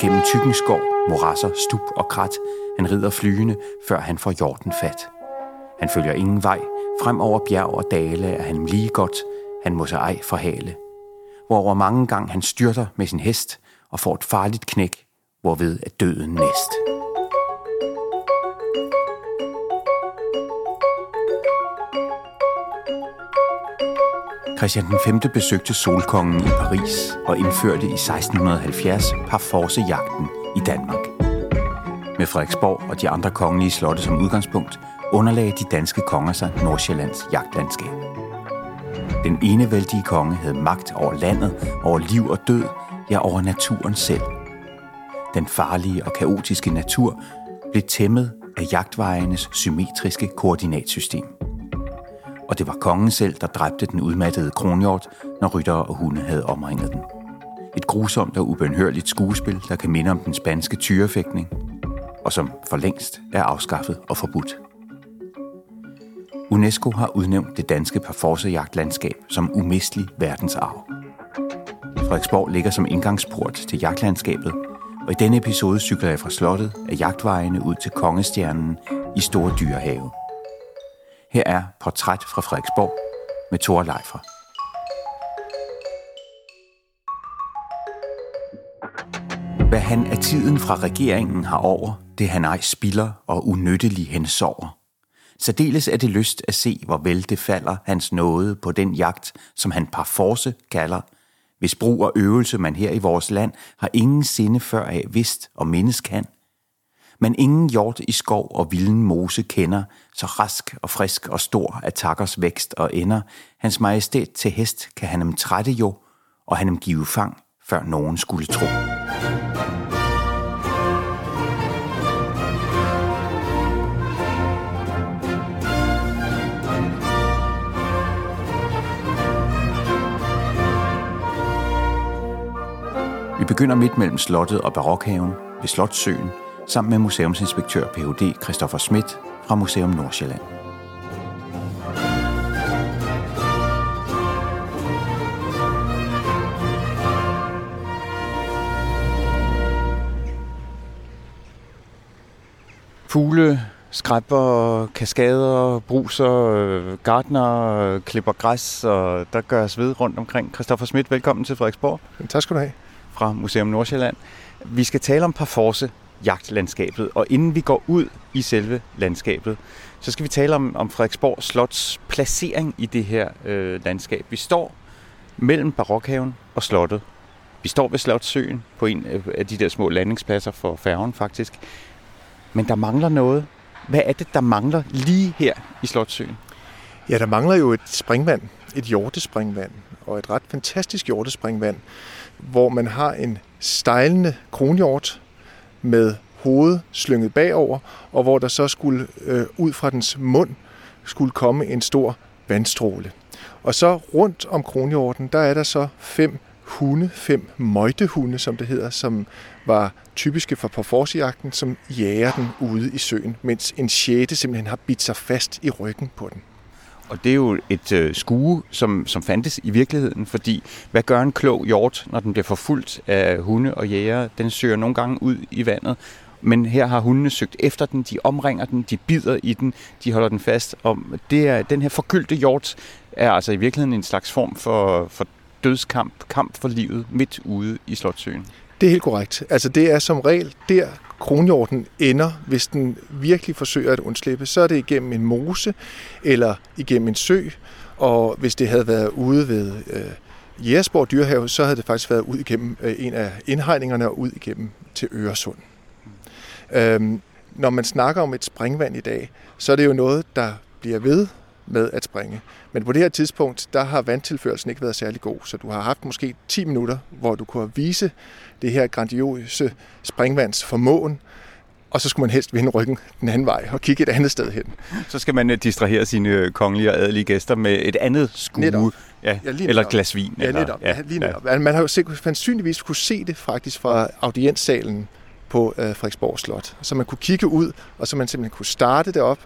Igennem tykken skov, morasser, stup og krat, han rider flyende, før han får jorden fat. Han følger ingen vej, frem over bjerg og dale er han lige godt, han må sig ej forhale. Hvor mange gange han styrter med sin hest og får et farligt knæk, hvorved er døden næst. Christian den 5. besøgte solkongen i Paris og indførte i 1670 parforcejagten i Danmark. Med Frederiksborg og de andre kongelige slotte som udgangspunkt, underlagde de danske konger sig Nordsjællands jagtlandskab. Den enevældige konge havde magt over landet, over liv og død, ja over naturen selv. Den farlige og kaotiske natur blev tæmmet af jagtvejenes symmetriske koordinatsystem. Og det var kongen selv, der dræbte den udmattede kronhjort, når ryttere og hunde havde omringet den. Et grusomt og ubenhørligt skuespil, der kan minde om den spanske tyrefægtning, og som for længst er afskaffet og forbudt. UNESCO har udnævnt det danske parforcejagtlandskab som umistelig verdensarv. Frederiksborg ligger som indgangsport til jagtlandskabet, og i denne episode cykler jeg fra slottet af jagtvejene ud til Kongestjernen i Store Dyrehave. Her er Portræt fra Frederiksborg med Thor Leifer. Hvad han af tiden fra regeringen har over, det han ej spiller og unyttelig hensover. Særdeles er det lyst at se, hvor vel det falder hans nåde på den jagt, som han par force kalder, hvis brug og øvelse man her i vores land har ingen sinde før af vidst og mindes kan. Men ingen hjort i skov og vilden mose kender, så rask og frisk og stor er takkers vækst og ender. Hans majestæt til hest kan han ham trætte jo, og han ham give fang, før nogen skulle tro. Vi begynder midt mellem slottet og barokhaven ved Slottsøen, sammen med museumsinspektør Ph.D. Christoffer Schmidt fra Museum Nordsjælland. Fugle, skræpper, kaskader, bruser, gardner, klipper græs, og der gøres ved rundt omkring. Christoffer Schmidt, velkommen til Frederiksborg. Tak skal du have fra Museum Nordsjælland. Vi skal tale om Parforce jagtlandskabet, og inden vi går ud i selve landskabet, så skal vi tale om, om Frederiksborg Slots placering i det her øh, landskab. Vi står mellem barokhaven og slottet. Vi står ved Slottsøen på en øh, af de der små landingspladser for færgen faktisk. Men der mangler noget. Hvad er det, der mangler lige her i Slottsøen? Ja, der mangler jo et springvand, et hjortespringvand, og et ret fantastisk hjortespringvand, hvor man har en stejlende kronhjort med hovedet slynget bagover, og hvor der så skulle øh, ud fra dens mund skulle komme en stor vandstråle. Og så rundt om kronhjorten, der er der så fem hunde, fem møjtehunde, som det hedder, som var typiske for parforcejagten, som jager den ude i søen, mens en sjette simpelthen har bidt sig fast i ryggen på den. Og det er jo et øh, skue, som, som fandtes i virkeligheden, fordi hvad gør en klog hjort, når den bliver forfulgt af hunde og jæger? Den søger nogle gange ud i vandet, men her har hundene søgt efter den, de omringer den, de bider i den, de holder den fast. Og det er, den her forkyldte hjort er altså i virkeligheden en slags form for, for dødskamp, kamp for livet midt ude i Slottsøen. Det er helt korrekt. Altså det er som regel der, kronhjorten ender, hvis den virkelig forsøger at undslippe, så er det igennem en mose eller igennem en sø, og hvis det havde været ude ved øh, Jægersborg Dyrehave, så havde det faktisk været ud igennem øh, en af indhegningerne og ud igennem til Øresund. Øhm, når man snakker om et springvand i dag, så er det jo noget, der bliver ved med at springe. Men på det her tidspunkt, der har vandtilførelsen ikke været særlig god, så du har haft måske 10 minutter, hvor du kunne vise det her grandiose springvands formåen, og så skulle man helst vende ryggen den anden vej og kigge et andet sted hen. Så skal man øh, distrahere sine øh, kongelige og adelige gæster med et andet skue, netop. Ja, ja, eller et glas vin. Ja, eller, netop. Ja, lige netop. Ja. Man har jo sandsynligvis kunne se det faktisk fra audienssalen på øh, Frederiksborg Slot. Så man kunne kigge ud, og så man simpelthen kunne starte det op,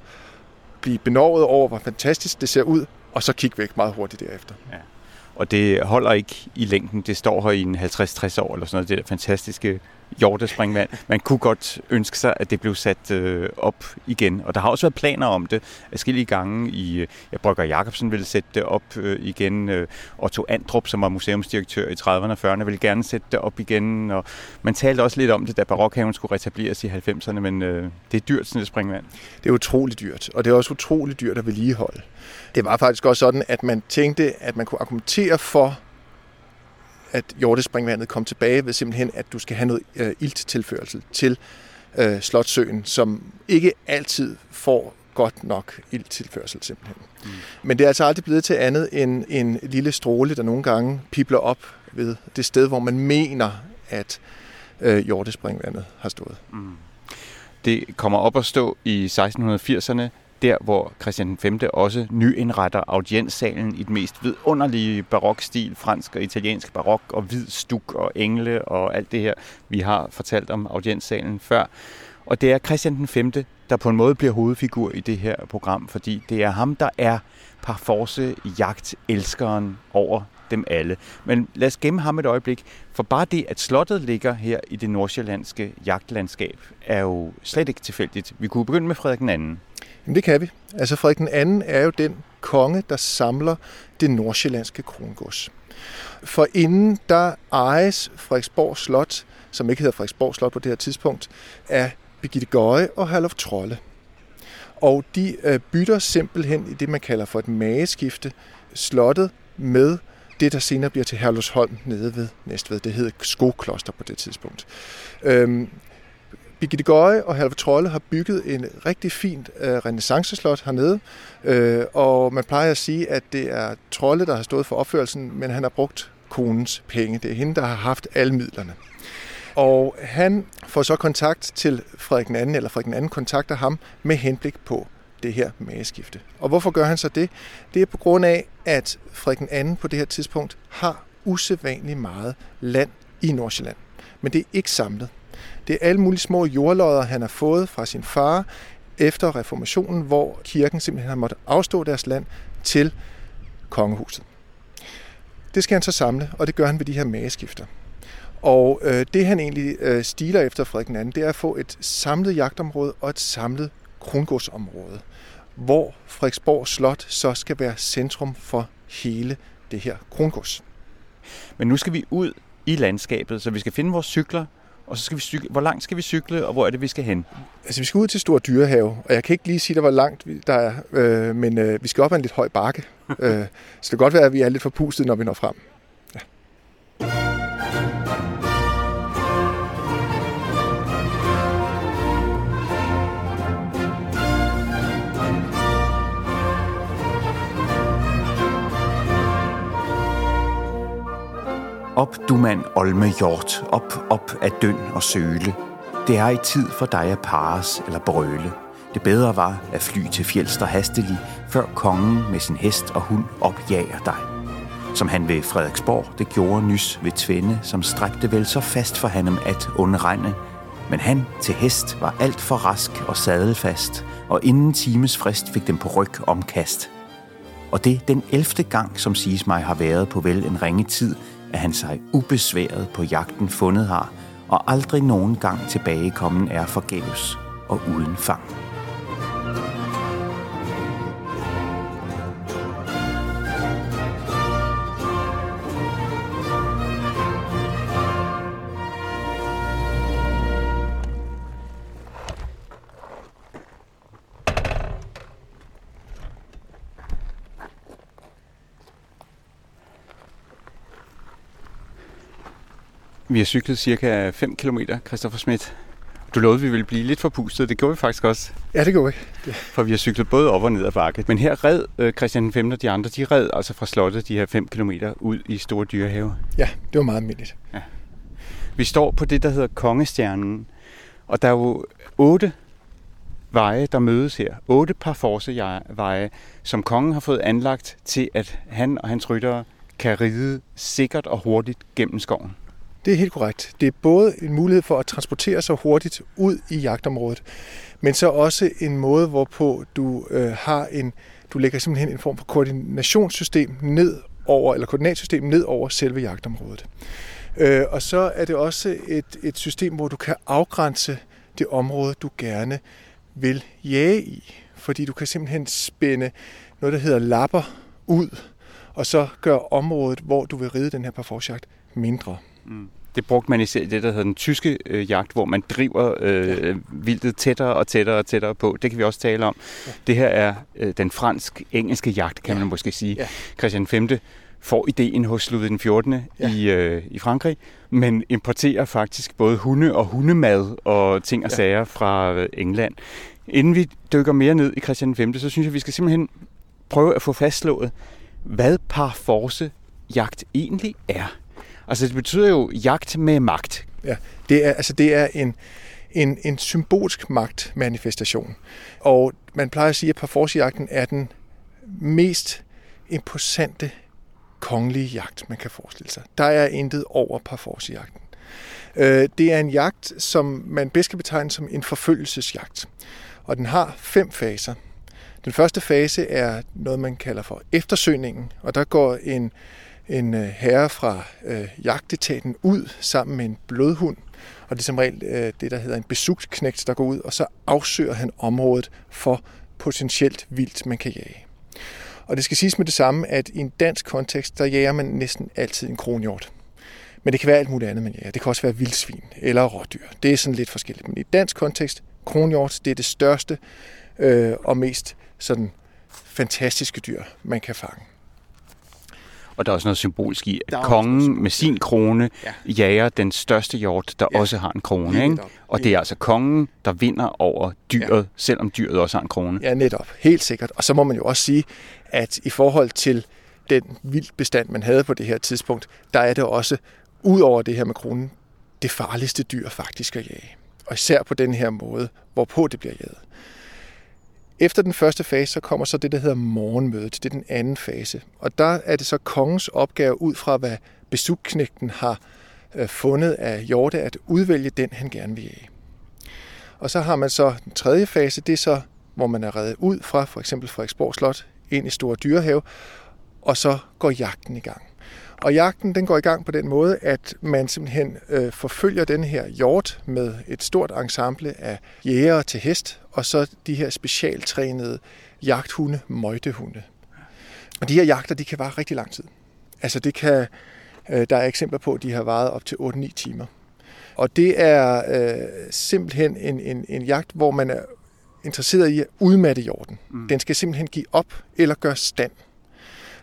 blive benovet over, hvor fantastisk det ser ud, og så kigge væk meget hurtigt derefter. Ja. Og det holder ikke i længden. Det står her i en 50-60 år eller sådan noget, det der fantastiske hjortespringvand. Man kunne godt ønske sig, at det blev sat øh, op igen. Og der har også været planer om det. Forskellige gange i, øh, ja, Brygger Jacobsen ville sætte det op øh, igen. Øh, Otto Andrup, som var museumsdirektør i 30'erne og 40'erne, ville gerne sætte det op igen. Og man talte også lidt om det, da barokhaven skulle retableres i 90'erne, men øh, det er dyrt, sådan et springvand. Det er utroligt dyrt, og det er også utroligt dyrt at vedligeholde. Det var faktisk også sådan, at man tænkte, at man kunne argumentere for, at hjortespringvandet kom tilbage ved simpelthen, at du skal have noget øh, ilttilførsel til øh, Slotsøen, som ikke altid får godt nok ilttilførsel simpelthen. Mm. Men det er altså aldrig blevet til andet end en lille stråle, der nogle gange pipler op ved det sted, hvor man mener, at øh, hjortespringvandet har stået. Mm. Det kommer op at stå i 1680'erne der hvor Christian V også nyindretter audienssalen i den mest vidunderlige barokstil, fransk og italiensk barok og hvid stuk og engle og alt det her, vi har fortalt om audienssalen før. Og det er Christian V, der på en måde bliver hovedfigur i det her program, fordi det er ham, der er par force jagtelskeren over dem alle. Men lad os gemme ham et øjeblik, for bare det, at slottet ligger her i det nordsjællandske jagtlandskab, er jo slet ikke tilfældigt. Vi kunne begynde med Frederik II. Jamen det kan vi. Altså Frederik den anden er jo den konge, der samler det nordsjællandske krongods. For inden der ejes Frederiksborg Slot, som ikke hedder Frederiksborg Slot på det her tidspunkt, af Birgitte Gøje og Herlof Trolle. Og de øh, bytter simpelthen i det, man kalder for et mageskifte, slottet med det, der senere bliver til Herlufsholm nede ved Næstved. Det hed Skokloster på det tidspunkt. Øhm, Birgitte Gøje og Halve Trolle har bygget en rigtig fint uh, renaissanceslot hernede, uh, og man plejer at sige, at det er Trolle, der har stået for opførelsen, men han har brugt konens penge. Det er hende, der har haft alle midlerne. Og han får så kontakt til Frederik II, eller Frederik II kontakter ham med henblik på det her mageskifte. Og hvorfor gør han så det? Det er på grund af, at Frederik II på det her tidspunkt har usædvanligt meget land i Nordsjælland. Men det er ikke samlet. Det er alle mulige små jordlodder, han har fået fra sin far efter reformationen, hvor kirken simpelthen har måttet afstå deres land til kongehuset. Det skal han så samle, og det gør han ved de her mageskifter. Og øh, det han egentlig øh, stiler efter Frederik II, det er at få et samlet jagtområde og et samlet krongodsområde, hvor Frederiksborg Slot så skal være centrum for hele det her krongods. Men nu skal vi ud i landskabet, så vi skal finde vores cykler, og så skal vi cykle. Hvor langt skal vi cykle, og hvor er det, vi skal hen? Altså, vi skal ud til Stor Dyrehave, og jeg kan ikke lige sige, der hvor langt der er, øh, men øh, vi skal op ad en lidt høj bakke. øh, så det kan godt være, at vi er lidt forpustet, når vi når frem. Op, du mand olme hjort, op, op af døn og søle. Det er i tid for dig at pares eller brøle. Det bedre var at fly til Fjelster hastelig, før kongen med sin hest og hund opjager dig. Som han ved Frederiksborg, det gjorde nys ved Tvende, som stræbte vel så fast for ham at undrende. Men han til hest var alt for rask og sadelfast, og inden times frist fik dem på ryg omkast. Og det den elfte gang, som siges mig har været på vel en ringe tid, at han sig ubesværet på jagten fundet har, og aldrig nogen gang tilbagekommen er forgæves og uden fang. Vi har cyklet cirka 5 km, Christoffer Schmidt. Du lovede, at vi ville blive lidt forpustet. Det gjorde vi faktisk også. Ja, det gjorde vi. For vi har cyklet både op og ned ad bakke. Men her red øh, Christian V og de andre, de red altså fra slottet de her 5 km ud i Store Dyrehave. Ja, det var meget almindeligt. Ja. Vi står på det, der hedder Kongestjernen. Og der er jo otte veje, der mødes her. Otte par forseveje, som kongen har fået anlagt til, at han og hans ryttere kan ride sikkert og hurtigt gennem skoven. Det er helt korrekt. Det er både en mulighed for at transportere sig hurtigt ud i jagtområdet, men så også en måde, hvorpå du øh, har en, du lægger simpelthen en form for koordinationssystem ned over, eller koordinatsystem ned over selve jagtområdet. Øh, og så er det også et, et system, hvor du kan afgrænse det område, du gerne vil jage i. Fordi du kan simpelthen spænde noget, der hedder lapper ud, og så gøre området, hvor du vil ride den her parforsjagt, mindre. Mm. Det brugte man i det, der hedder den tyske øh, jagt, hvor man driver øh, ja. vildtet tættere og tættere og tættere på. Det kan vi også tale om. Ja. Det her er øh, den fransk-engelske jagt, kan ja. man måske sige. Ja. Christian 5 får ideen hos Ludvig den 14. Ja. i, øh, i Frankrig, men importerer faktisk både hunde og hundemad og ting og ja. sager fra øh, England. Inden vi dykker mere ned i Christian 5., så synes jeg, vi skal simpelthen prøve at få fastslået, hvad parforce jagt egentlig er. Altså det betyder jo jagt med magt. Ja, det er, altså, det er en, en, en symbolsk magtmanifestation. Og man plejer at sige, at parforcejagten er den mest imposante kongelige jagt, man kan forestille sig. Der er intet over parforcejagten. Øh, det er en jagt, som man bedst kan betegne som en forfølgelsesjagt. Og den har fem faser. Den første fase er noget, man kalder for eftersøgningen, og der går en, en øh, herre fra øh, jagtetaten ud sammen med en blodhund, og det er som regel øh, det, der hedder en besugtknægt, der går ud, og så afsøger han området for potentielt vildt, man kan jage. Og det skal siges med det samme, at i en dansk kontekst, der jager man næsten altid en kronhjort. Men det kan være alt muligt andet, man jager. Det kan også være vildsvin eller rådyr. Det er sådan lidt forskelligt. Men i dansk kontekst, kronhjort, det er det største øh, og mest sådan fantastiske dyr, man kan fange. Og der er også noget symbolsk i, at kongen med sin krone ja. jager den største hjort, der ja. også har en krone. Ikke? Og det er altså kongen, der vinder over dyret, ja. selvom dyret også har en krone. Ja, netop. Helt sikkert. Og så må man jo også sige, at i forhold til den vildbestand, man havde på det her tidspunkt, der er det også, ud over det her med kronen, det farligste dyr faktisk at jage. Og især på den her måde, hvorpå det bliver jaget. Efter den første fase, så kommer så det, der hedder morgenmødet. Det er den anden fase. Og der er det så kongens opgave, ud fra hvad besugknægten har øh, fundet af hjorte, at udvælge den, han gerne vil jage. Og så har man så den tredje fase, det er så, hvor man er reddet ud fra for eksempel Frederiksborg Slot ind i Store Dyrehave, og så går jagten i gang. Og jagten den går i gang på den måde, at man simpelthen øh, forfølger den her hjort med et stort ensemble af jægere til hest, og så de her specialtrænede jagthunde, møjtehunde. Og de her jagter, de kan vare rigtig lang tid. Altså det kan, øh, der er eksempler på, at de har varet op til 8-9 timer. Og det er øh, simpelthen en, en, en jagt, hvor man er interesseret i at udmatte jorden. Mm. Den skal simpelthen give op eller gøre stand.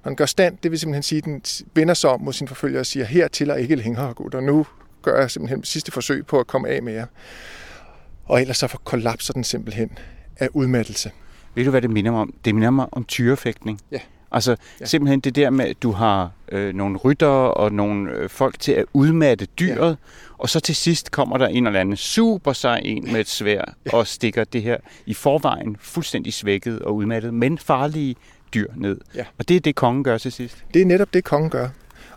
Når den gør stand, det vil simpelthen sige, at den vender sig om mod sin forfølger og siger, hertil og ikke længere, og nu gør jeg simpelthen sidste forsøg på at komme af med jer. Og ellers så kollapser den simpelthen af udmattelse. Ved du, hvad det minder mig om? Det minder mig om tyrefægtning. Ja. Altså ja. simpelthen det der med, at du har øh, nogle ryttere og nogle øh, folk til at udmatte dyret, ja. og så til sidst kommer der en eller anden super sej en med et svær ja. og stikker det her i forvejen fuldstændig svækket og udmattet, men farlige dyr ned. Ja. Og det er det, kongen gør til sidst. Det er netop det, kongen gør.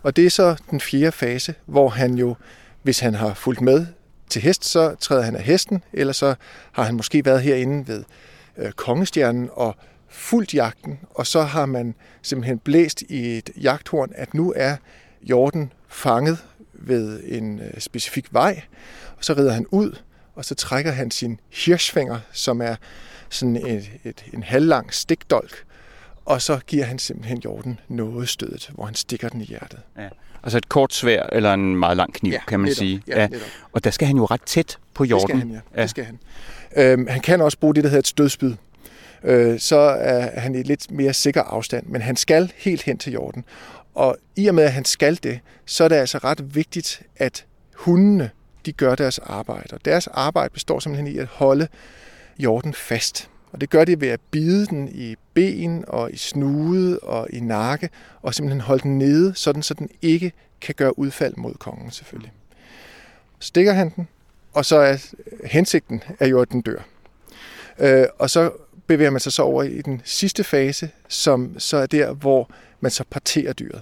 Og det er så den fjerde fase, hvor han jo, hvis han har fulgt med til hest, så træder han af hesten, eller så har han måske været herinde ved øh, kongestjernen og fuldt jagten, og så har man simpelthen blæst i et jagthorn, at nu er jorden fanget ved en øh, specifik vej, og så rider han ud, og så trækker han sin hirschfinger, som er sådan et, et, en halvlang stikdolk, og så giver han simpelthen jorden noget stødet, hvor han stikker den i hjertet. Ja. Altså et kort svær eller en meget lang kniv, ja, kan man netop, sige. Ja, ja. Og der skal han jo ret tæt på jorden. Det skal han, ja. ja. Det skal han. Øhm, han kan også bruge det, der hedder et stødspyd. Øh, så er han i lidt mere sikker afstand, men han skal helt hen til jorden. Og i og med, at han skal det, så er det altså ret vigtigt, at hundene de gør deres arbejde. Og deres arbejde består simpelthen i at holde jorden fast. Og det gør de ved at bide den i ben og i snude og i nakke, og simpelthen holde den nede, sådan så den ikke kan gøre udfald mod kongen selvfølgelig. Stikker han den, og så er hensigten er jo, at den dør. Øh, og så bevæger man sig så over i den sidste fase, som så er der, hvor man så parterer dyret.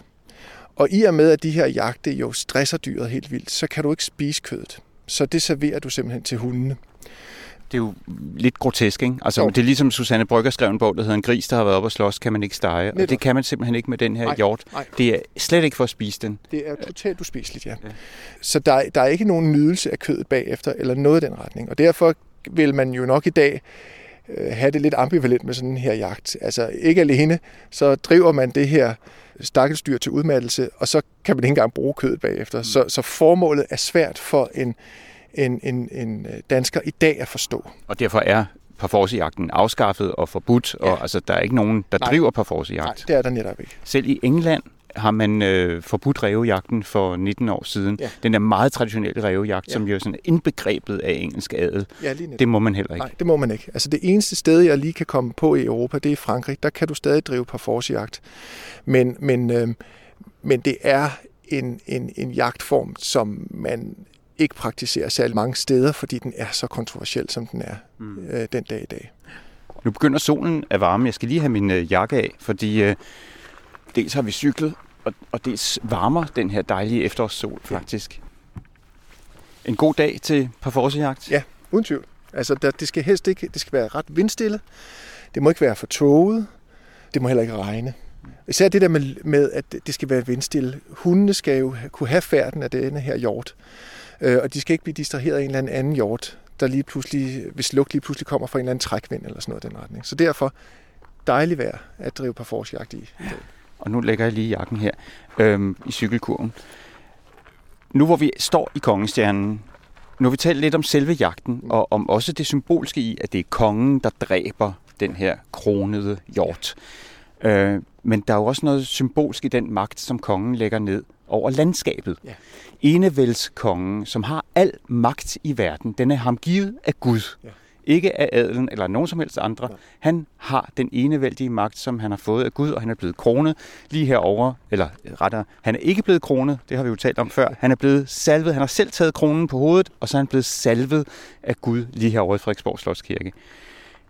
Og i og med, at de her jagte jo stresser dyret helt vildt, så kan du ikke spise kødet. Så det serverer du simpelthen til hundene. Det er jo lidt grotesk, ikke? Altså, det er ligesom Susanne Brygger skrev en bog, der hedder En gris, der har været op og slås, kan man ikke stege. Netop. Og det kan man simpelthen ikke med den her nej, hjort. Nej. Det er slet ikke for at spise den. Det er totalt uspiseligt, ja. ja. Så der, der er ikke nogen nydelse af kødet bagefter, eller noget i den retning. Og derfor vil man jo nok i dag øh, have det lidt ambivalent med sådan en her jagt. Altså ikke alene, så driver man det her stakkelsdyr til udmattelse, og så kan man ikke engang bruge kødet bagefter. Mm. Så, så formålet er svært for en, en, en, en dansker i dag at forstå. Og derfor er parforsejagten afskaffet og forbudt, ja. og altså, der er ikke nogen, der Nej. driver parforsejagt. Nej, det er der netop ikke. Selv i England har man øh, forbudt rævejagten for 19 år siden. Ja. Den er meget traditionelle rævejagt, ja. som jo er sådan indbegrebet af engelsk adel. Ja, lige det må man heller ikke. Nej, det må man ikke. Altså det eneste sted, jeg lige kan komme på i Europa, det er Frankrig. Der kan du stadig drive parforsejagt. Men, men, øh, men det er en, en, en jagtform, som man ikke praktiserer særlig mange steder, fordi den er så kontroversiel, som den er mm. øh, den dag i dag. Nu begynder solen at varme. Jeg skal lige have min øh, jakke af, fordi øh, dels har vi cyklet, og, og dels varmer den her dejlige efterårssol faktisk. En god dag til parforsejagt? Ja, uden tvivl. Altså, der, det skal helst ikke, det skal være ret vindstille. Det må ikke være for tåget. Det må heller ikke regne. Især det der med, med, at det skal være vindstille. Hundene skal jo kunne have færden af denne her hjort. Øh, og de skal ikke blive distraheret af en eller anden hjort, der lige pludselig, hvis lugt lige pludselig kommer fra en eller anden trækvind eller sådan noget i den retning. Så derfor dejligt vejr at drive på forsjagt i. Ja. Og nu lægger jeg lige jakken her øhm, i cykelkurven. Nu hvor vi står i kongestjernen, nu har vi talt lidt om selve jagten, mm. og om også det symbolske i, at det er kongen, der dræber den her kronede hjort. Øh, men der er jo også noget symbolsk i den magt, som kongen lægger ned over landskabet. Ja. Enevældskongen, som har al magt i verden, den er ham givet af Gud. Ja. Ikke af adelen eller nogen som helst andre. Ja. Han har den enevældige magt, som han har fået af Gud, og han er blevet kronet lige herover eller rettere, han er ikke blevet kronet, det har vi jo talt om før. Han er blevet salvet, han har selv taget kronen på hovedet, og så er han blevet salvet af Gud lige herovre i Frederiksborg Slotskirke.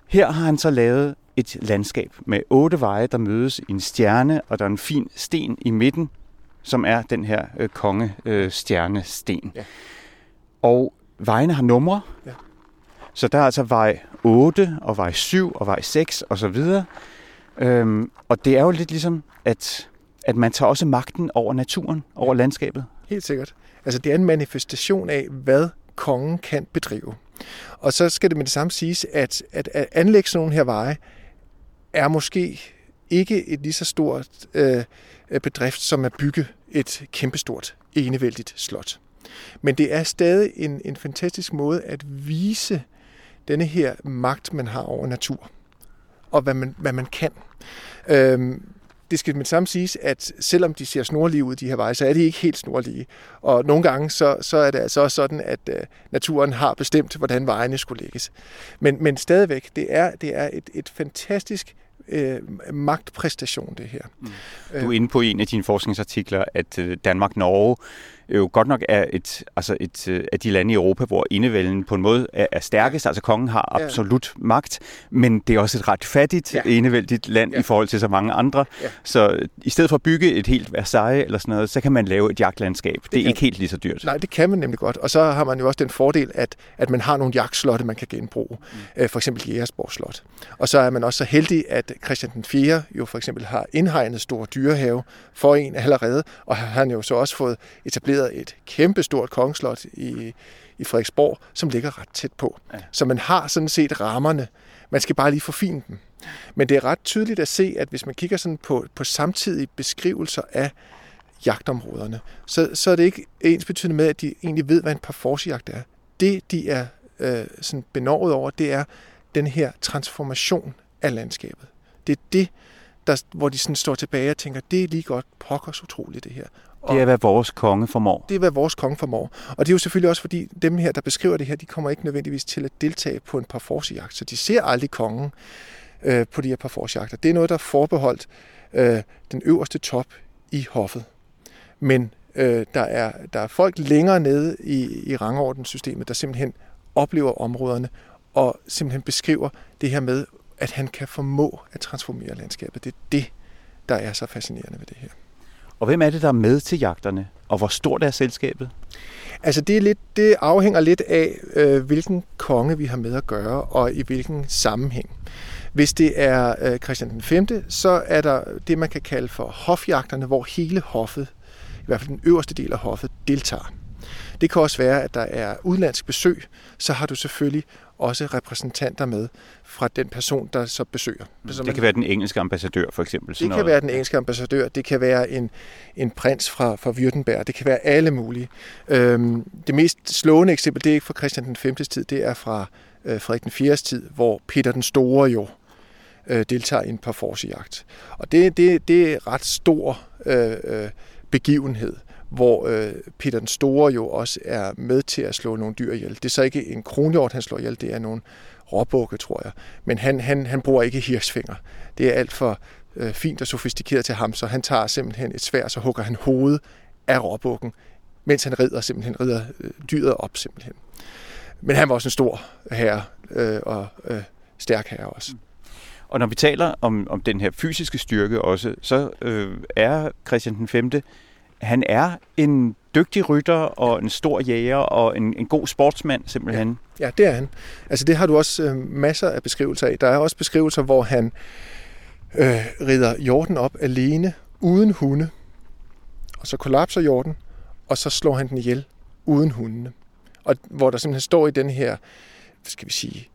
Her har han så lavet et landskab med otte veje, der mødes i en stjerne, og der er en fin sten i midten, som er den her øh, konge-stjernesten. Øh, ja. Og vejene har numre, ja. så der er altså vej 8 og vej 7 og vej 6 og så videre. Øhm, og det er jo lidt ligesom, at, at man tager også magten over naturen, over landskabet. Helt sikkert. Altså det er en manifestation af, hvad kongen kan bedrive. Og så skal det med det samme siges, at, at, at anlægge sådan nogle her veje er måske ikke et lige så stort øh, Øh, bedrift som at bygge et kæmpestort enevældigt slot. Men det er stadig en, en fantastisk måde at vise denne her magt, man har over natur, og hvad man, hvad man kan. Øhm, det skal med samme siges, at selvom de ser snorlige ud, de her veje, så er de ikke helt snorlige. Og nogle gange så, så er det altså også sådan, at øh, naturen har bestemt, hvordan vejene skulle lægges. Men, men stadigvæk, det er, det er et, et fantastisk øh, magtpræstation, det her. Mm. Du er inde på en af dine forskningsartikler, at øh, Danmark-Norge jo godt nok er et, altså et øh, af de lande i Europa, hvor indevælden på en måde er, er stærkest. Altså kongen har absolut ja. magt, men det er også et ret fattigt ja. indevældigt land ja. i forhold til så mange andre. Ja. Så i stedet for at bygge et helt Versailles eller sådan noget, så kan man lave et jagtlandskab. Det, det er ikke helt lige så dyrt. Nej, det kan man nemlig godt. Og så har man jo også den fordel, at, at man har nogle jagtslotte, man kan genbruge. Mm. For eksempel Jægersborg Slot. Og så er man også så heldig, at Christian den 4. jo for eksempel har indhegnet store dyrehave for en allerede, og han jo så også fået etableret etableret et kæmpestort kongeslot i, i Frederiksborg, som ligger ret tæt på. Ja. Så man har sådan set rammerne. Man skal bare lige forfine dem. Men det er ret tydeligt at se, at hvis man kigger sådan på, på samtidige beskrivelser af jagtområderne, så, så er det ikke ens betydende med, at de egentlig ved, hvad en parforcejagt er. Det, de er øh, sådan benovet over, det er den her transformation af landskabet. Det er det, der, hvor de sådan står tilbage og tænker, det er lige godt pokkers utroligt det her. Og det er, hvad vores konge formår. Det er, hvad vores konge formår. Og det er jo selvfølgelig også, fordi dem her, der beskriver det her, de kommer ikke nødvendigvis til at deltage på en parforcejagt, så de ser aldrig kongen øh, på de her parforcejagter. Det er noget, der er forbeholdt øh, den øverste top i hoffet. Men øh, der, er, der er folk længere nede i, i rangordenssystemet, der simpelthen oplever områderne og simpelthen beskriver det her med, at han kan formå at transformere landskabet. Det er det, der er så fascinerende ved det her. Og hvem er det, der er med til jagterne? Og hvor stort er selskabet? Altså det, er lidt, det afhænger lidt af, øh, hvilken konge vi har med at gøre, og i hvilken sammenhæng. Hvis det er øh, Christian den 5., så er der det, man kan kalde for hofjagterne, hvor hele hoffet, i hvert fald den øverste del af hoffet, deltager. Det kan også være, at der er udlandsk besøg, så har du selvfølgelig også repræsentanter med fra den person, der så besøger. Så det kan være den engelske ambassadør, for eksempel? Sådan det kan noget. være den engelske ambassadør, det kan være en, en prins fra, fra Württemberg, det kan være alle mulige. Øhm, det mest slående eksempel, det er ikke fra Christian den 5. tid, det er fra øh, Frederik den 4. tid, hvor Peter den Store jo øh, deltager i en parforcejagt. Og det, det, det er ret stor øh, øh, begivenhed hvor øh, Peter den Store jo også er med til at slå nogle dyr ihjel. Det er så ikke en kronhjort, han slår ihjel, det er nogle råbukke, tror jeg. Men han, han, han bruger ikke hirsfinger. Det er alt for øh, fint og sofistikeret til ham, så han tager simpelthen et svær, så hugger han hovedet af råbukken, mens han rider simpelthen rider øh, dyret op simpelthen. Men han var også en stor herre øh, og øh, stærk herre også. Og når vi taler om, om den her fysiske styrke også, så øh, er Christian den 5 han er en dygtig rytter og en stor jæger og en, en god sportsmand simpelthen. Ja. ja, det er han. Altså det har du også øh, masser af beskrivelser af. Der er også beskrivelser, hvor han øh, rider jorden op alene, uden hunde, og så kollapser jorden, og så slår han den ihjel uden hundene. Og hvor der simpelthen står i den her, hvad skal vi sige,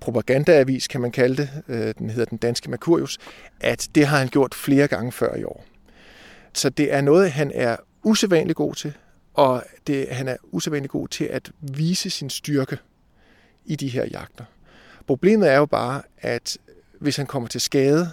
propagandaavis, kan man kalde det, øh, den hedder Den Danske Mercurius, at det har han gjort flere gange før i år. Så det er noget, han er usædvanligt god til, og det, han er usædvanligt god til at vise sin styrke i de her jagter. Problemet er jo bare, at hvis han kommer til skade,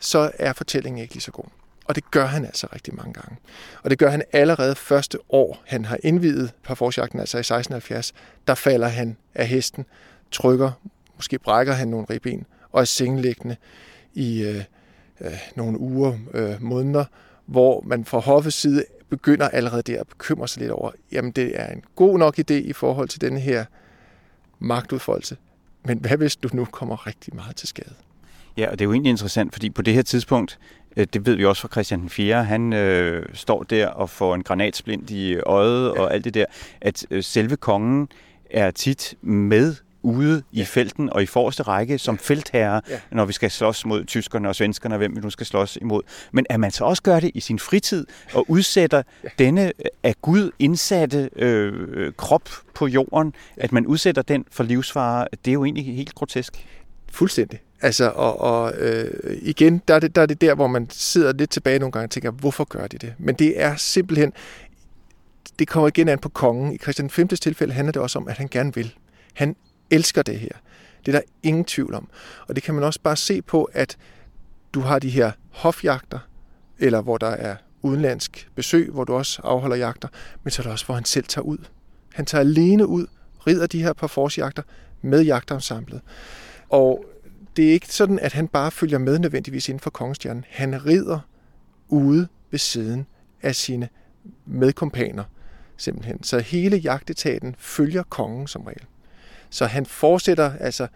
så er fortællingen ikke lige så god. Og det gør han altså rigtig mange gange. Og det gør han allerede første år, han har indvidet parforsjagten, altså i 1670. Der falder han af hesten, trykker, måske brækker han nogle ribben, og er sengelæggende i øh, øh, nogle uger, øh, måneder, hvor man fra hoffets side begynder allerede der at bekymre sig lidt over, jamen det er en god nok idé i forhold til denne her magtudfoldelse, men hvad hvis du nu kommer rigtig meget til skade? Ja, og det er jo egentlig interessant, fordi på det her tidspunkt, øh, det ved vi også fra Christian den 4., han øh, står der og får en granatsplint i øjet ja. og alt det der, at øh, selve kongen er tit med ude i felten og i forreste række som ja. feltherre, ja. når vi skal slås mod tyskerne og svenskerne, og hvem vi nu skal slås imod. Men at man så også gør det i sin fritid og udsætter ja. denne af Gud indsatte øh, krop på jorden, ja. at man udsætter den for livsfare, det er jo egentlig helt grotesk. Fuldstændig. Altså, og, og øh, igen, der er, det, der er det der, hvor man sidder lidt tilbage nogle gange og tænker, hvorfor gør de det? Men det er simpelthen, det kommer igen an på kongen. I Christian 5. tilfælde handler det også om, at han gerne vil. Han elsker det her. Det er der ingen tvivl om. Og det kan man også bare se på, at du har de her hofjagter, eller hvor der er udenlandsk besøg, hvor du også afholder jagter, men så er det også, hvor han selv tager ud. Han tager alene ud, rider de her parforsjagter med jagterensemblet. Og det er ikke sådan, at han bare følger med nødvendigvis inden for kongestjernen. Han rider ude ved siden af sine medkompaner, simpelthen. Så hele jagtetaten følger kongen som regel. Så han fortsætter altså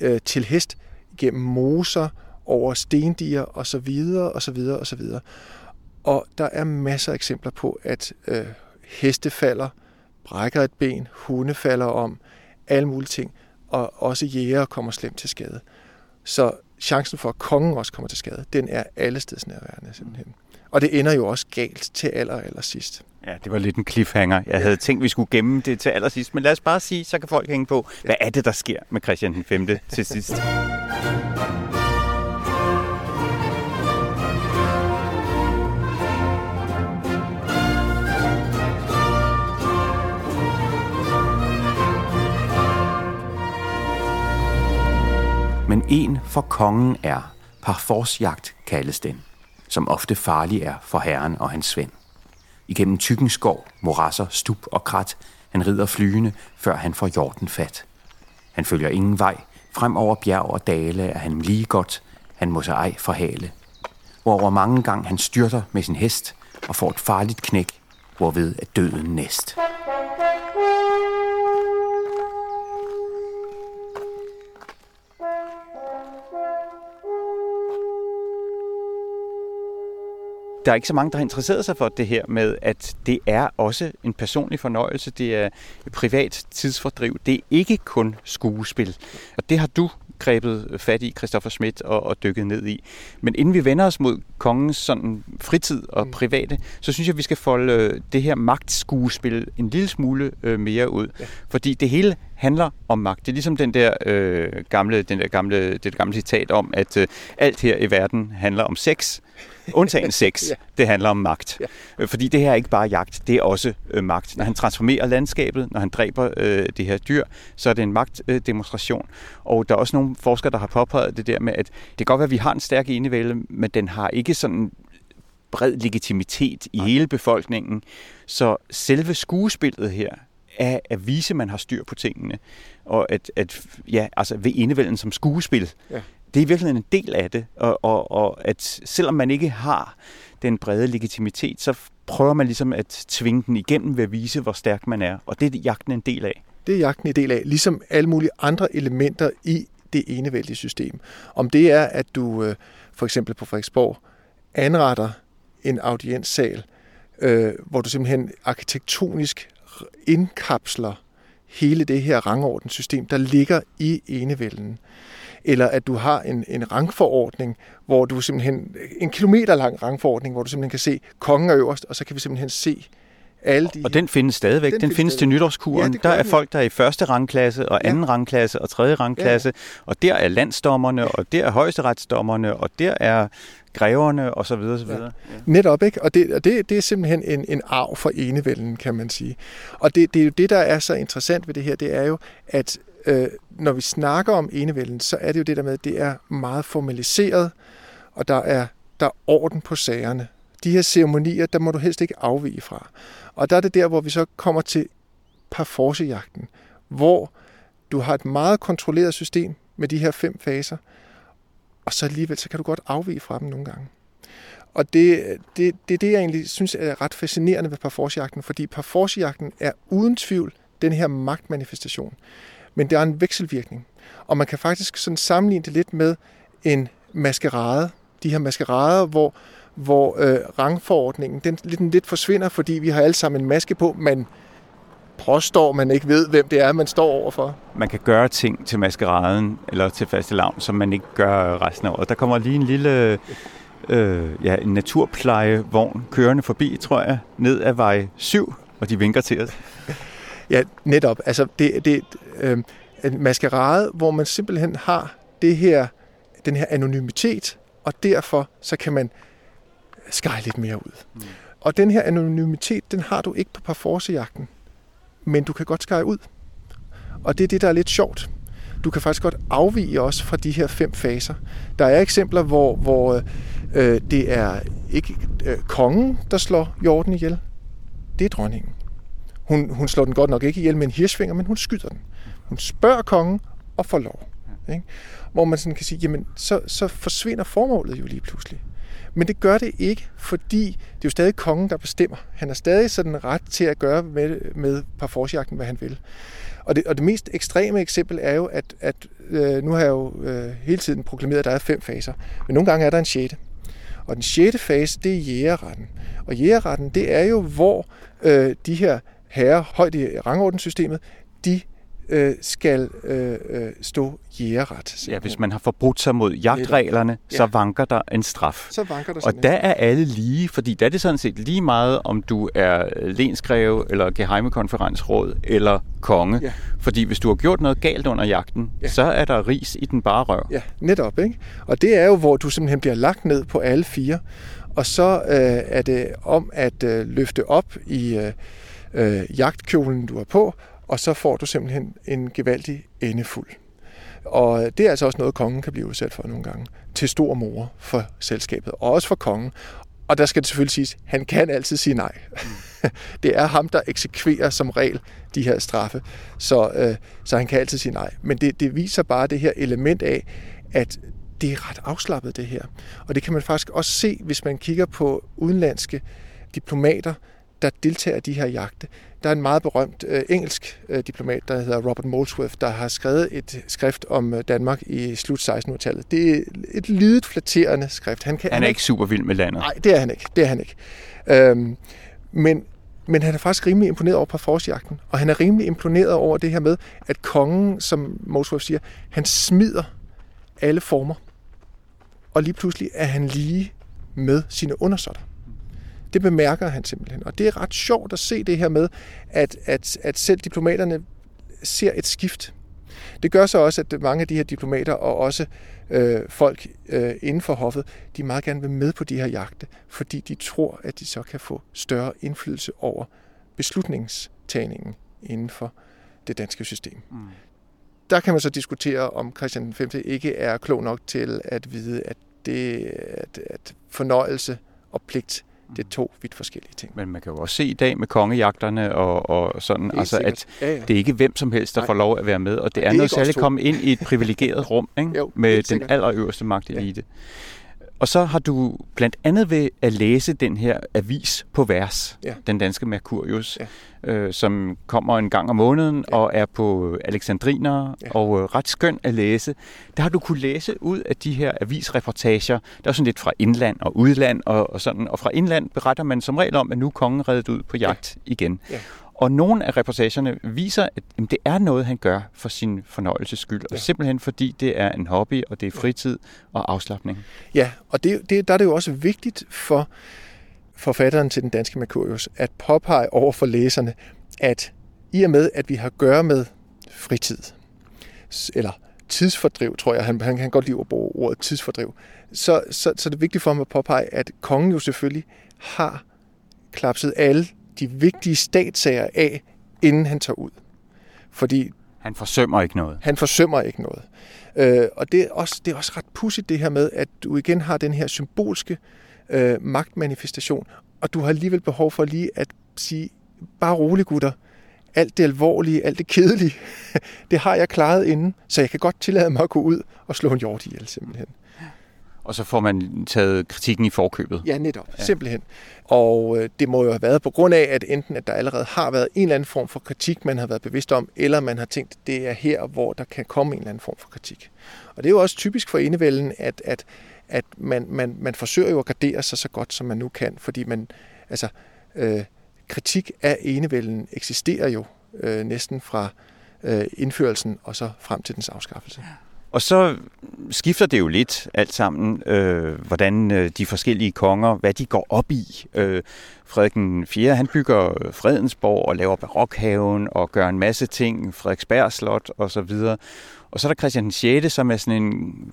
øh, til hest gennem moser, over stendiger og så videre og så videre og så videre. Og der er masser af eksempler på, at øh, heste falder, brækker et ben, hunde falder om, alle mulige ting, og også jæger kommer slemt til skade. Så chancen for, at kongen også kommer til skade, den er allesteds nærværende simpelthen. Og det ender jo også galt til aller, aller sidst. Ja, det var lidt en cliffhanger. Jeg havde tænkt, vi skulle gemme det til allersidst, men lad os bare sige, så kan folk hænge på, hvad er det, der sker med Christian den 5. til sidst? Men en for kongen er, parforsjagt kaldes den, som ofte farlig er for herren og hans svend. Igennem tykken skov, morasser, stup og krat, han rider flyende, før han får jorden fat. Han følger ingen vej, frem over bjerg og dale er han lige godt, han må sig ej forhale. Hvor mange gange han styrter med sin hest og får et farligt knæk, hvorved er døden næst. Der er ikke så mange, der har interesseret sig for det her med, at det er også en personlig fornøjelse, det er privat tidsfordriv, det er ikke kun skuespil. Og det har du grebet fat i, Christoffer Schmidt, og, og dykket ned i. Men inden vi vender os mod kongens sådan fritid og mm. private, så synes jeg, vi skal folde øh, det her magtskuespil en lille smule øh, mere ud. Ja. Fordi det hele handler om magt. Det er ligesom den der, øh, gamle, den der gamle, det gamle citat om, at øh, alt her i verden handler om sex. Undtagen sex, ja. det handler om magt. Ja. Øh, fordi det her er ikke bare jagt, det er også øh, magt. Når han transformerer landskabet, når han dræber øh, det her dyr, så er det en magtdemonstration. Og der er også nogle forskere, der har påpeget det der med, at det kan godt være, at vi har en stærk enevælde, men den har ikke sådan bred legitimitet i hele befolkningen. Så selve skuespillet her er at vise, at man har styr på tingene, og at, at ja, altså ved indevælden som skuespil, ja det er i virkeligheden en del af det, og, og, og at selvom man ikke har den brede legitimitet, så prøver man ligesom at tvinge den igennem ved at vise, hvor stærk man er, og det er jagten en del af. Det er jagten en del af, ligesom alle mulige andre elementer i det enevældige system. Om det er, at du øh, for eksempel på Frederiksborg anretter en audienssal, øh, hvor du simpelthen arkitektonisk indkapsler hele det her rangordenssystem, der ligger i enevælden. Eller at du har en, en rangforordning, hvor du simpelthen, en kilometer lang rangforordning, hvor du simpelthen kan se, kongen er øverst, og så kan vi simpelthen se alle de... Og den findes stadigvæk. Den, den findes, findes til nytårskuren. Ja, der er folk, der er i første rangklasse, og anden ja. rangklasse, og tredje rangklasse. Ja. Og der er landsdommerne, og der er højesteretsdommerne, og der er greverne, og så videre, så videre. Ja. Ja. Netop, ikke? Og, det, og det, det er simpelthen en, en arv for enevælden, kan man sige. Og det, det er jo det, der er så interessant ved det her, det er jo, at øh, når vi snakker om enevælden, så er det jo det der med, at det er meget formaliseret, og der er, der er orden på sagerne. De her ceremonier, der må du helst ikke afvige fra. Og der er det der, hvor vi så kommer til parforcejagten, hvor du har et meget kontrolleret system med de her fem faser, og så alligevel så kan du godt afvige fra dem nogle gange. Og det, det, det er det, jeg egentlig synes er ret fascinerende ved parforcejagten, fordi parforcejagten er uden tvivl den her magtmanifestation. Men der er en vekselvirkning. Og man kan faktisk sådan sammenligne det lidt med en maskerade. De her maskerader, hvor, hvor øh, rangforordningen den lidt, lidt forsvinder, fordi vi har alle sammen en maske på, men påstår, man ikke ved, hvem det er, man står overfor. Man kan gøre ting til maskeraden eller til faste lavn, som man ikke gør resten af året. Der kommer lige en lille øh, ja, en naturplejevogn kørende forbi, tror jeg, ned ad vej 7, og de vinker til os. Ja, netop. Altså, det, det øh, en maskerade, hvor man simpelthen har det her, den her anonymitet, og derfor så kan man skære lidt mere ud. Mm. Og den her anonymitet, den har du ikke på parforcejagten, men du kan godt skære ud. Og det er det, der er lidt sjovt. Du kan faktisk godt afvige også fra de her fem faser. Der er eksempler, hvor, hvor øh, det er ikke øh, kongen, der slår jorden ihjel. Det er dronningen. Hun, hun slår den godt nok ikke ihjel med en hirsvinger, men hun skyder den. Hun spørger kongen og får lov. Ikke? Hvor man sådan kan sige, jamen så, så forsvinder formålet jo lige pludselig. Men det gør det ikke, fordi det er jo stadig kongen, der bestemmer. Han har stadig sådan ret til at gøre med, med parforsjagten, hvad han vil. Og det, og det mest ekstreme eksempel er jo, at, at øh, nu har jeg jo øh, hele tiden proklameret, at der er fem faser. Men nogle gange er der en sjette. Og den sjette fase, det er jægerretten. Og jægerretten, det er jo, hvor øh, de her herrer højt i rangordenssystemet, de øh, skal øh, øh, stå jægerret. Ja, hvis man har forbrudt sig mod jagtreglerne, ja. så vanker der en straf. Så vanker der Og der er alle lige, fordi der er det sådan set lige meget, om du er lensgreve, eller geheimekonferensråd, eller konge. Ja. Fordi hvis du har gjort noget galt under jagten, ja. så er der ris i den bare røv. Ja, netop. Ikke? Og det er jo, hvor du simpelthen bliver lagt ned på alle fire. Og så øh, er det om at øh, løfte op i... Øh, øh, jagtkjolen, du har på, og så får du simpelthen en gevaldig endefuld. Og det er altså også noget, kongen kan blive udsat for nogle gange. Til stor mor for selskabet, og også for kongen. Og der skal det selvfølgelig siges, han kan altid sige nej. Mm. det er ham, der eksekverer som regel de her straffe, så, øh, så han kan altid sige nej. Men det, det viser bare det her element af, at det er ret afslappet det her. Og det kan man faktisk også se, hvis man kigger på udenlandske diplomater, der deltager i de her jagte. Der er en meget berømt øh, engelsk øh, diplomat, der hedder Robert Molesworth, der har skrevet et skrift om øh, Danmark i slut 1600-tallet. Det er et lidet flatterende skrift. Han, kan, han er han ikke super vild med landet. Nej, det er han ikke. Det er han ikke. Øhm, men, men han er faktisk rimelig imponeret over parforcejagten, og han er rimelig imponeret over det her med, at kongen, som Molesworth siger, han smider alle former, og lige pludselig er han lige med sine undersåtter. Det bemærker han simpelthen. Og det er ret sjovt at se det her med, at, at, at selv diplomaterne ser et skift. Det gør så også, at mange af de her diplomater og også øh, folk øh, inden for hoffet, de meget gerne vil med på de her jagte, fordi de tror, at de så kan få større indflydelse over beslutningstagningen inden for det danske system. Mm. Der kan man så diskutere, om Christian V ikke er klog nok til at vide, at det at, at fornøjelse og pligt det er to vidt forskellige ting. Men man kan jo også se i dag med kongejagterne og, og sådan, altså at ja, ja. det er ikke hvem som helst, der Nej. får lov at være med, og det er, det er noget særligt at komme ind i et privilegeret rum ikke? jo, med den allerøverste magtelite. Ja. Og så har du blandt andet ved at læse den her avis på vers, ja. den danske Mercurius, ja. øh, som kommer en gang om måneden ja. og er på Alexandriner ja. og øh, ret skøn at læse. Der har du kunne læse ud af de her avisreportager, der er sådan lidt fra indland og udland og, og sådan. Og fra indland beretter man som regel om, at nu er kongen reddet ud på jagt ja. igen. Ja. Og nogle af reportagerne viser, at jamen, det er noget, han gør for sin fornøjelses skyld. Ja. Og simpelthen fordi det er en hobby, og det er fritid og afslappning. Ja, og det, det, der er det jo også vigtigt for forfatteren til den danske Mercurius at påpege over for læserne, at i og med, at vi har at gøre med fritid, eller tidsfordriv, tror jeg, han, han kan godt lide at bruge ordet tidsfordriv, så, så, så er det vigtigt for ham at påpege, at kongen jo selvfølgelig har klapset alle de vigtige statssager af, inden han tager ud. Fordi han forsømmer ikke noget. Han forsømmer ikke noget. Øh, og det er, også, det er også ret pudsigt det her med, at du igen har den her symbolske øh, magtmanifestation, og du har alligevel behov for lige at sige, bare rolig gutter, alt det alvorlige, alt det kedelige, det har jeg klaret inden, så jeg kan godt tillade mig at gå ud og slå en hjort ihjel simpelthen og så får man taget kritikken i forkøbet. Ja, netop. Ja. Simpelthen. Og øh, det må jo have været på grund af, at enten at der allerede har været en eller anden form for kritik, man har været bevidst om, eller man har tænkt, det er her, hvor der kan komme en eller anden form for kritik. Og det er jo også typisk for enevælden, at, at, at man, man, man forsøger jo at gardere sig så godt, som man nu kan, fordi man, altså, øh, kritik af enevælden eksisterer jo øh, næsten fra øh, indførelsen og så frem til dens afskaffelse. Ja. Og så skifter det jo lidt alt sammen, øh, hvordan øh, de forskellige konger, hvad de går op i. Øh, Frederik den 4. han bygger Fredensborg og laver barokhaven og gør en masse ting, Frederiksberg Slot og så videre. Og så er der Christian den 6., som er sådan en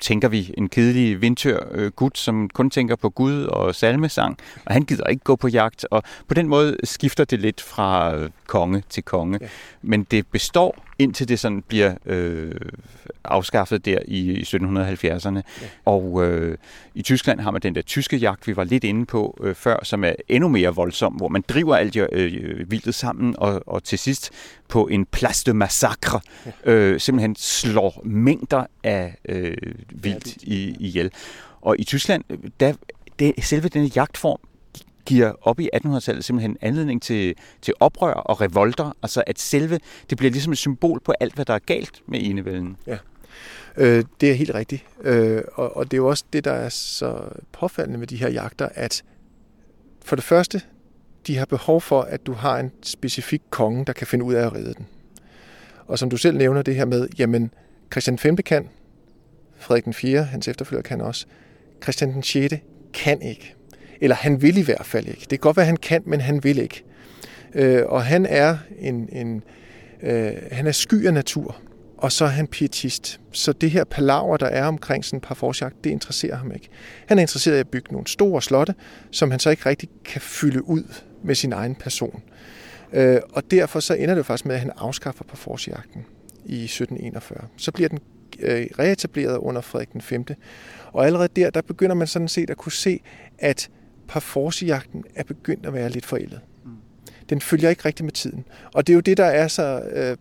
tænker vi, en kedelig vindtør øh, gut, som kun tænker på Gud og salmesang, og han gider ikke gå på jagt, og på den måde skifter det lidt fra øh, konge til konge. Ja. Men det består, indtil det sådan bliver øh, afskaffet der i, i 1770'erne. Ja. Og øh, i Tyskland har man den der tyske jagt, vi var lidt inde på øh, før, som er endnu mere voldsom, hvor man driver alt øh, vildtet sammen, og, og til sidst på en place de massacre ja. øh, simpelthen slår mængder af øh, vildt i, ihjel. Og i Tyskland, der, det, selve denne jagtform, giver op i 1800-tallet simpelthen anledning til, til oprør og revolter. Altså at selve, det bliver ligesom et symbol på alt, hvad der er galt med enevælden. Ja, øh, det er helt rigtigt. Øh, og, og det er jo også det, der er så påfaldende med de her jagter, at for det første, de har behov for, at du har en specifik konge, der kan finde ud af at redde den. Og som du selv nævner det her med, jamen Christian 5. kan, Frederik den 4., hans efterfølger kan også, Christian den 6. kan ikke. Eller han vil i hvert fald ikke. Det kan godt være, han kan, men han vil ikke. Øh, og han er en, en øh, han er sky af natur, og så er han pietist. Så det her palaver, der er omkring sådan et par forsjagt, det interesserer ham ikke. Han er interesseret i at bygge nogle store slotte, som han så ikke rigtig kan fylde ud med sin egen person. Øh, og derfor så ender det jo faktisk med, at han afskaffer parforcejagten i 1741. Så bliver den øh, reetableret under Frederik den 5. Og allerede der, der begynder man sådan set at kunne se, at parforcejagten er begyndt at være lidt forældet. Mm. Den følger ikke rigtig med tiden. Og det er jo det, der er så øh,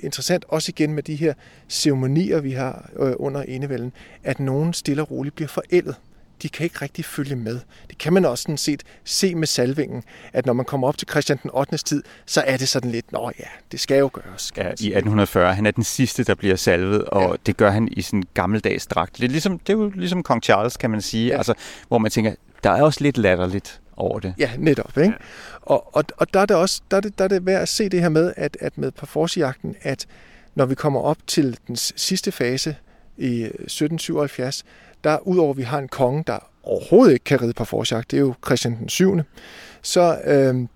interessant, også igen med de her ceremonier, vi har øh, under enevælden, at nogen stille og roligt bliver forældet. De kan ikke rigtig følge med. Det kan man også sådan set se med salvingen, at når man kommer op til Christian den 8. tid, så er det sådan lidt, nå ja, det skal jo gøres. Ja, i 1840. Han er den sidste, der bliver salvet, og ja. det gør han i sådan gammeldags dragt. Det er, ligesom, det er jo ligesom kong Charles, kan man sige, ja. altså, hvor man tænker, der er også lidt latterligt over det. Ja, netop. Ikke? Ja. Og, og, og der er det også der er det, der er det værd at se det her med, at, at med Parforce-jagten, at når vi kommer op til den sidste fase i 1777, der udover at vi har en konge, der overhovedet ikke kan ride på forsjagt, det er jo Christian den 7., så, øh,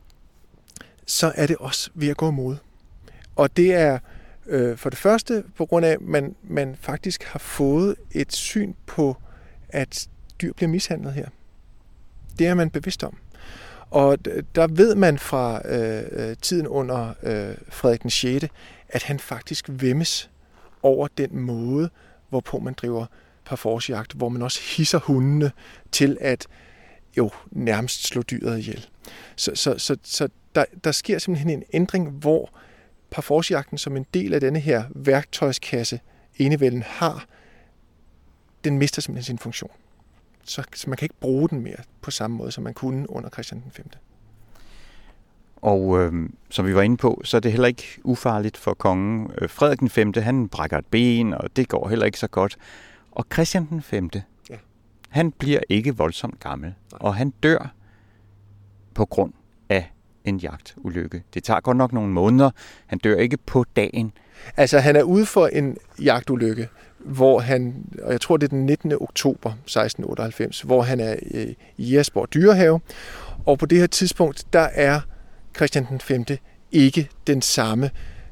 så er det også ved at gå mod. Og det er øh, for det første på grund af, at man, man faktisk har fået et syn på, at dyr bliver mishandlet her. Det er man bevidst om. Og der ved man fra øh, øh tiden under øh, Frederik den 6., at han faktisk vemmes over den måde, hvorpå man driver parforcejagt, hvor man også hisser hundene til at jo nærmest slå dyret ihjel. Så, så, så, så der, der sker simpelthen en ændring, hvor parforcejagten som en del af denne her værktøjskasse, enevælden har, den mister simpelthen sin funktion. Så, så man kan ikke bruge den mere på samme måde, som man kunne under Christian den 5. Og øh, som vi var inde på, så er det heller ikke ufarligt for kongen. Øh, Frederik den 5. han brækker et ben, og det går heller ikke så godt. Og Christian den 5. Ja. han bliver ikke voldsomt gammel, Nej. og han dør på grund af en jagtulykke. Det tager godt nok nogle måneder. Han dør ikke på dagen. Altså, han er ude for en jagtulykke, hvor han, og jeg tror det er den 19. oktober 1698, hvor han er i Jesborg Dyrehave, og på det her tidspunkt, der er Christian den 5. ikke den samme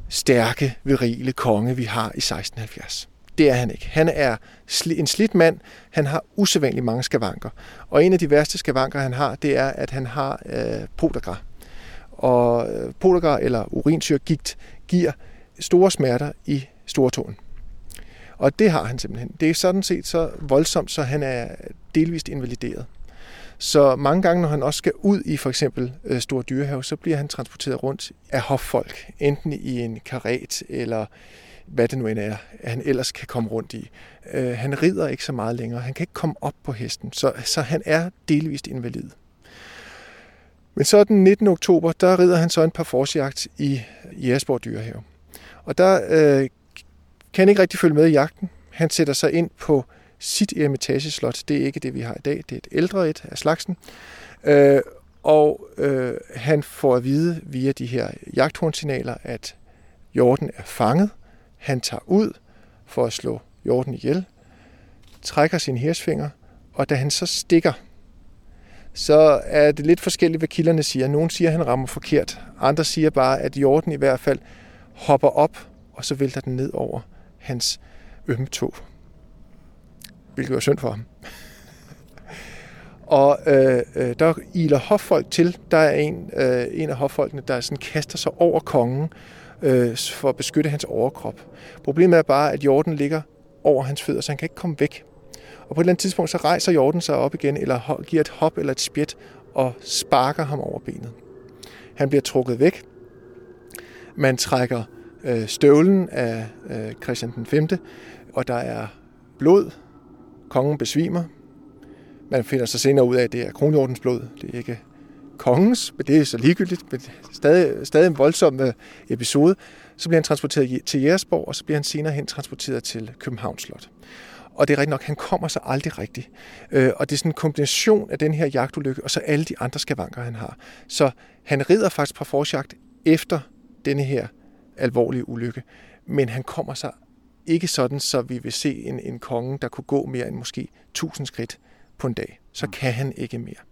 stærke, virile konge, vi har i 1670. Det er han ikke. Han er en slidt mand. Han har usædvanligt mange skavanker. Og en af de værste skavanker, han har, det er, at han har øh, podagra. Og øh, podagra eller urinsyrgigt giver store smerter i stortåen. Og det har han simpelthen. Det er sådan set så voldsomt, så han er delvist invalideret. Så mange gange, når han også skal ud i for eksempel øh, Stor Dyrehave, så bliver han transporteret rundt af hoffolk, enten i en karet eller hvad det nu end er, han ellers kan komme rundt i. Øh, han rider ikke så meget længere. Han kan ikke komme op på hesten, så, så han er delvist invalid. Men så den 19. oktober, der rider han så en parforsjagt i Jægersborg Dyrehave. Og der øh, kan han ikke rigtig følge med i jagten. Han sætter sig ind på sit eremitageslot. Det er ikke det, vi har i dag. Det er et ældre et af slagsen. Øh, og øh, han får at vide via de her jagthornsignaler, at jorden er fanget. Han tager ud for at slå jorden ihjel, trækker sin hirsfinger, og da han så stikker, så er det lidt forskelligt, hvad kilderne siger. Nogle siger, at han rammer forkert. Andre siger bare, at jorden i hvert fald hopper op, og så vælter den ned over hans ømme tog. Hvilket var synd for ham. og øh, øh der iler hoffolk til. Der er en, øh, en af hoffolkene, der sådan kaster sig over kongen, øh, for at beskytte hans overkrop. Problemet er bare, at jorden ligger over hans fødder, så han kan ikke komme væk. Og på et eller andet tidspunkt, så rejser jorden sig op igen, eller giver et hop eller et spjæt, og sparker ham over benet. Han bliver trukket væk. Man trækker øh, støvlen af øh, Christian den 5., og der er blod. Kongen besvimer. Man finder sig senere ud af, at det er kronhjortens blod. Det er ikke kongens, men det er så ligegyldigt, men stadig, stadig en voldsom øh, episode. Så bliver han transporteret til Jægersborg, og så bliver han senere hen transporteret til Københavns Slot. Og det er rigtigt nok, han kommer så aldrig rigtigt. Øh, og det er sådan en kombination af den her jagtulykke, og så alle de andre skavanker, han har. Så han rider faktisk på forsjagt efter denne her alvorlige ulykke, men han kommer sig ikke sådan, så vi vil se en, en konge, der kunne gå mere end måske 1000 skridt på en dag. Så mm. kan han ikke mere.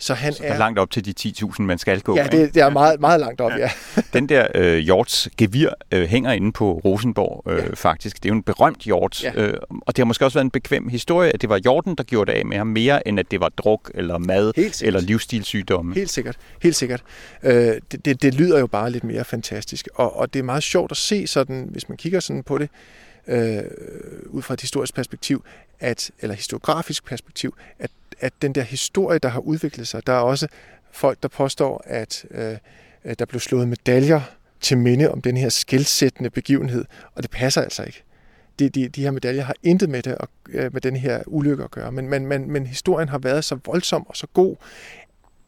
Så han så er langt op til de 10.000, man skal gå. Ja, det, det er meget, meget langt op, ja. ja. Den der øh, hjorts gevir øh, hænger inde på Rosenborg øh, ja. faktisk. Det er jo en berømt hjort, ja. øh, og det har måske også været en bekvem historie, at det var hjorten, der gjorde det af med ham, mere end at det var druk eller mad eller livsstilssygdomme. Helt sikkert, helt sikkert. Øh, det, det, det lyder jo bare lidt mere fantastisk, og, og det er meget sjovt at se sådan, hvis man kigger sådan på det, øh, ud fra et historisk perspektiv, at, eller historiografisk perspektiv, at at den der historie, der har udviklet sig, der er også folk, der påstår, at øh, der blev slået medaljer til minde om den her skældsættende begivenhed, og det passer altså ikke. de, de, de her medaljer har intet med, det og, øh, med den her ulykke at gøre, men, men, men, men historien har været så voldsom og så god,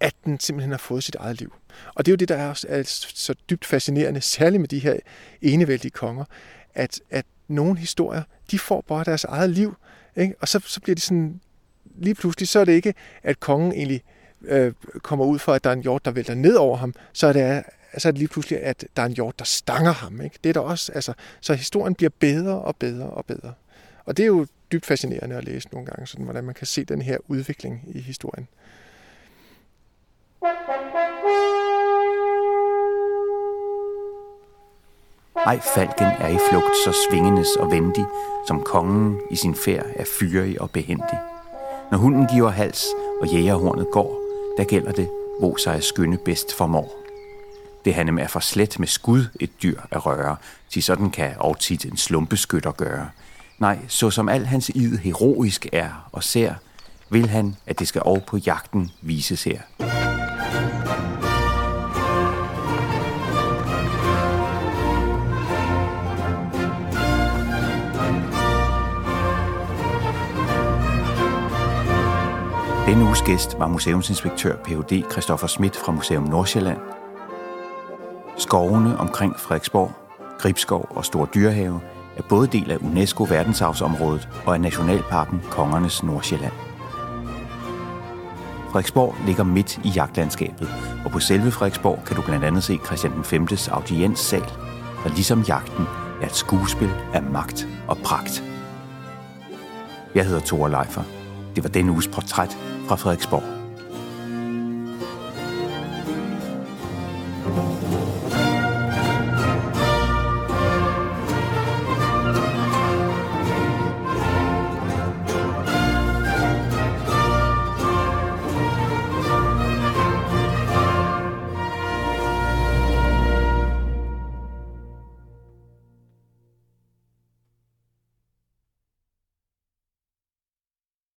at den simpelthen har fået sit eget liv. Og det er jo det, der er, er så dybt fascinerende, særligt med de her enevældige konger, at, at nogle historier, de får bare deres eget liv, ikke? og så, så bliver de sådan, lige pludselig, så er det ikke, at kongen egentlig øh, kommer ud for, at der er en hjort, der vælter ned over ham, så er det, så er det lige pludselig, at der er en hjort, der stanger ham. Ikke? Det er der også, altså, så historien bliver bedre og bedre og bedre. Og det er jo dybt fascinerende at læse nogle gange, sådan, hvordan man kan se den her udvikling i historien. Ej, falken er i flugt så svingendes og vendig, som kongen i sin færd er fyrig og behendig. Når hunden giver hals, og jægerhornet går, der gælder det, hvor sig skynde bedst formår. Det hanem er for slet med skud et dyr at røre, til sådan kan og tit en slumpeskytter gøre. Nej, så som al hans id heroisk er og ser, vil han, at det skal over på jagten vises her. Denne uges gæst var museumsinspektør Ph.D. Christoffer Schmidt fra Museum Nordsjælland. Skovene omkring Frederiksborg, Gribskov og Stor Dyrehave er både del af UNESCO verdensarvsområdet og af Nationalparken Kongernes Nordsjælland. Frederiksborg ligger midt i jagtlandskabet, og på selve Frederiksborg kan du blandt andet se Christian den 5. audienssal, der ligesom jagten er et skuespil af magt og pragt. Jeg hedder Thor Leifer. Det var denne uges portræt fra Frederiksborg.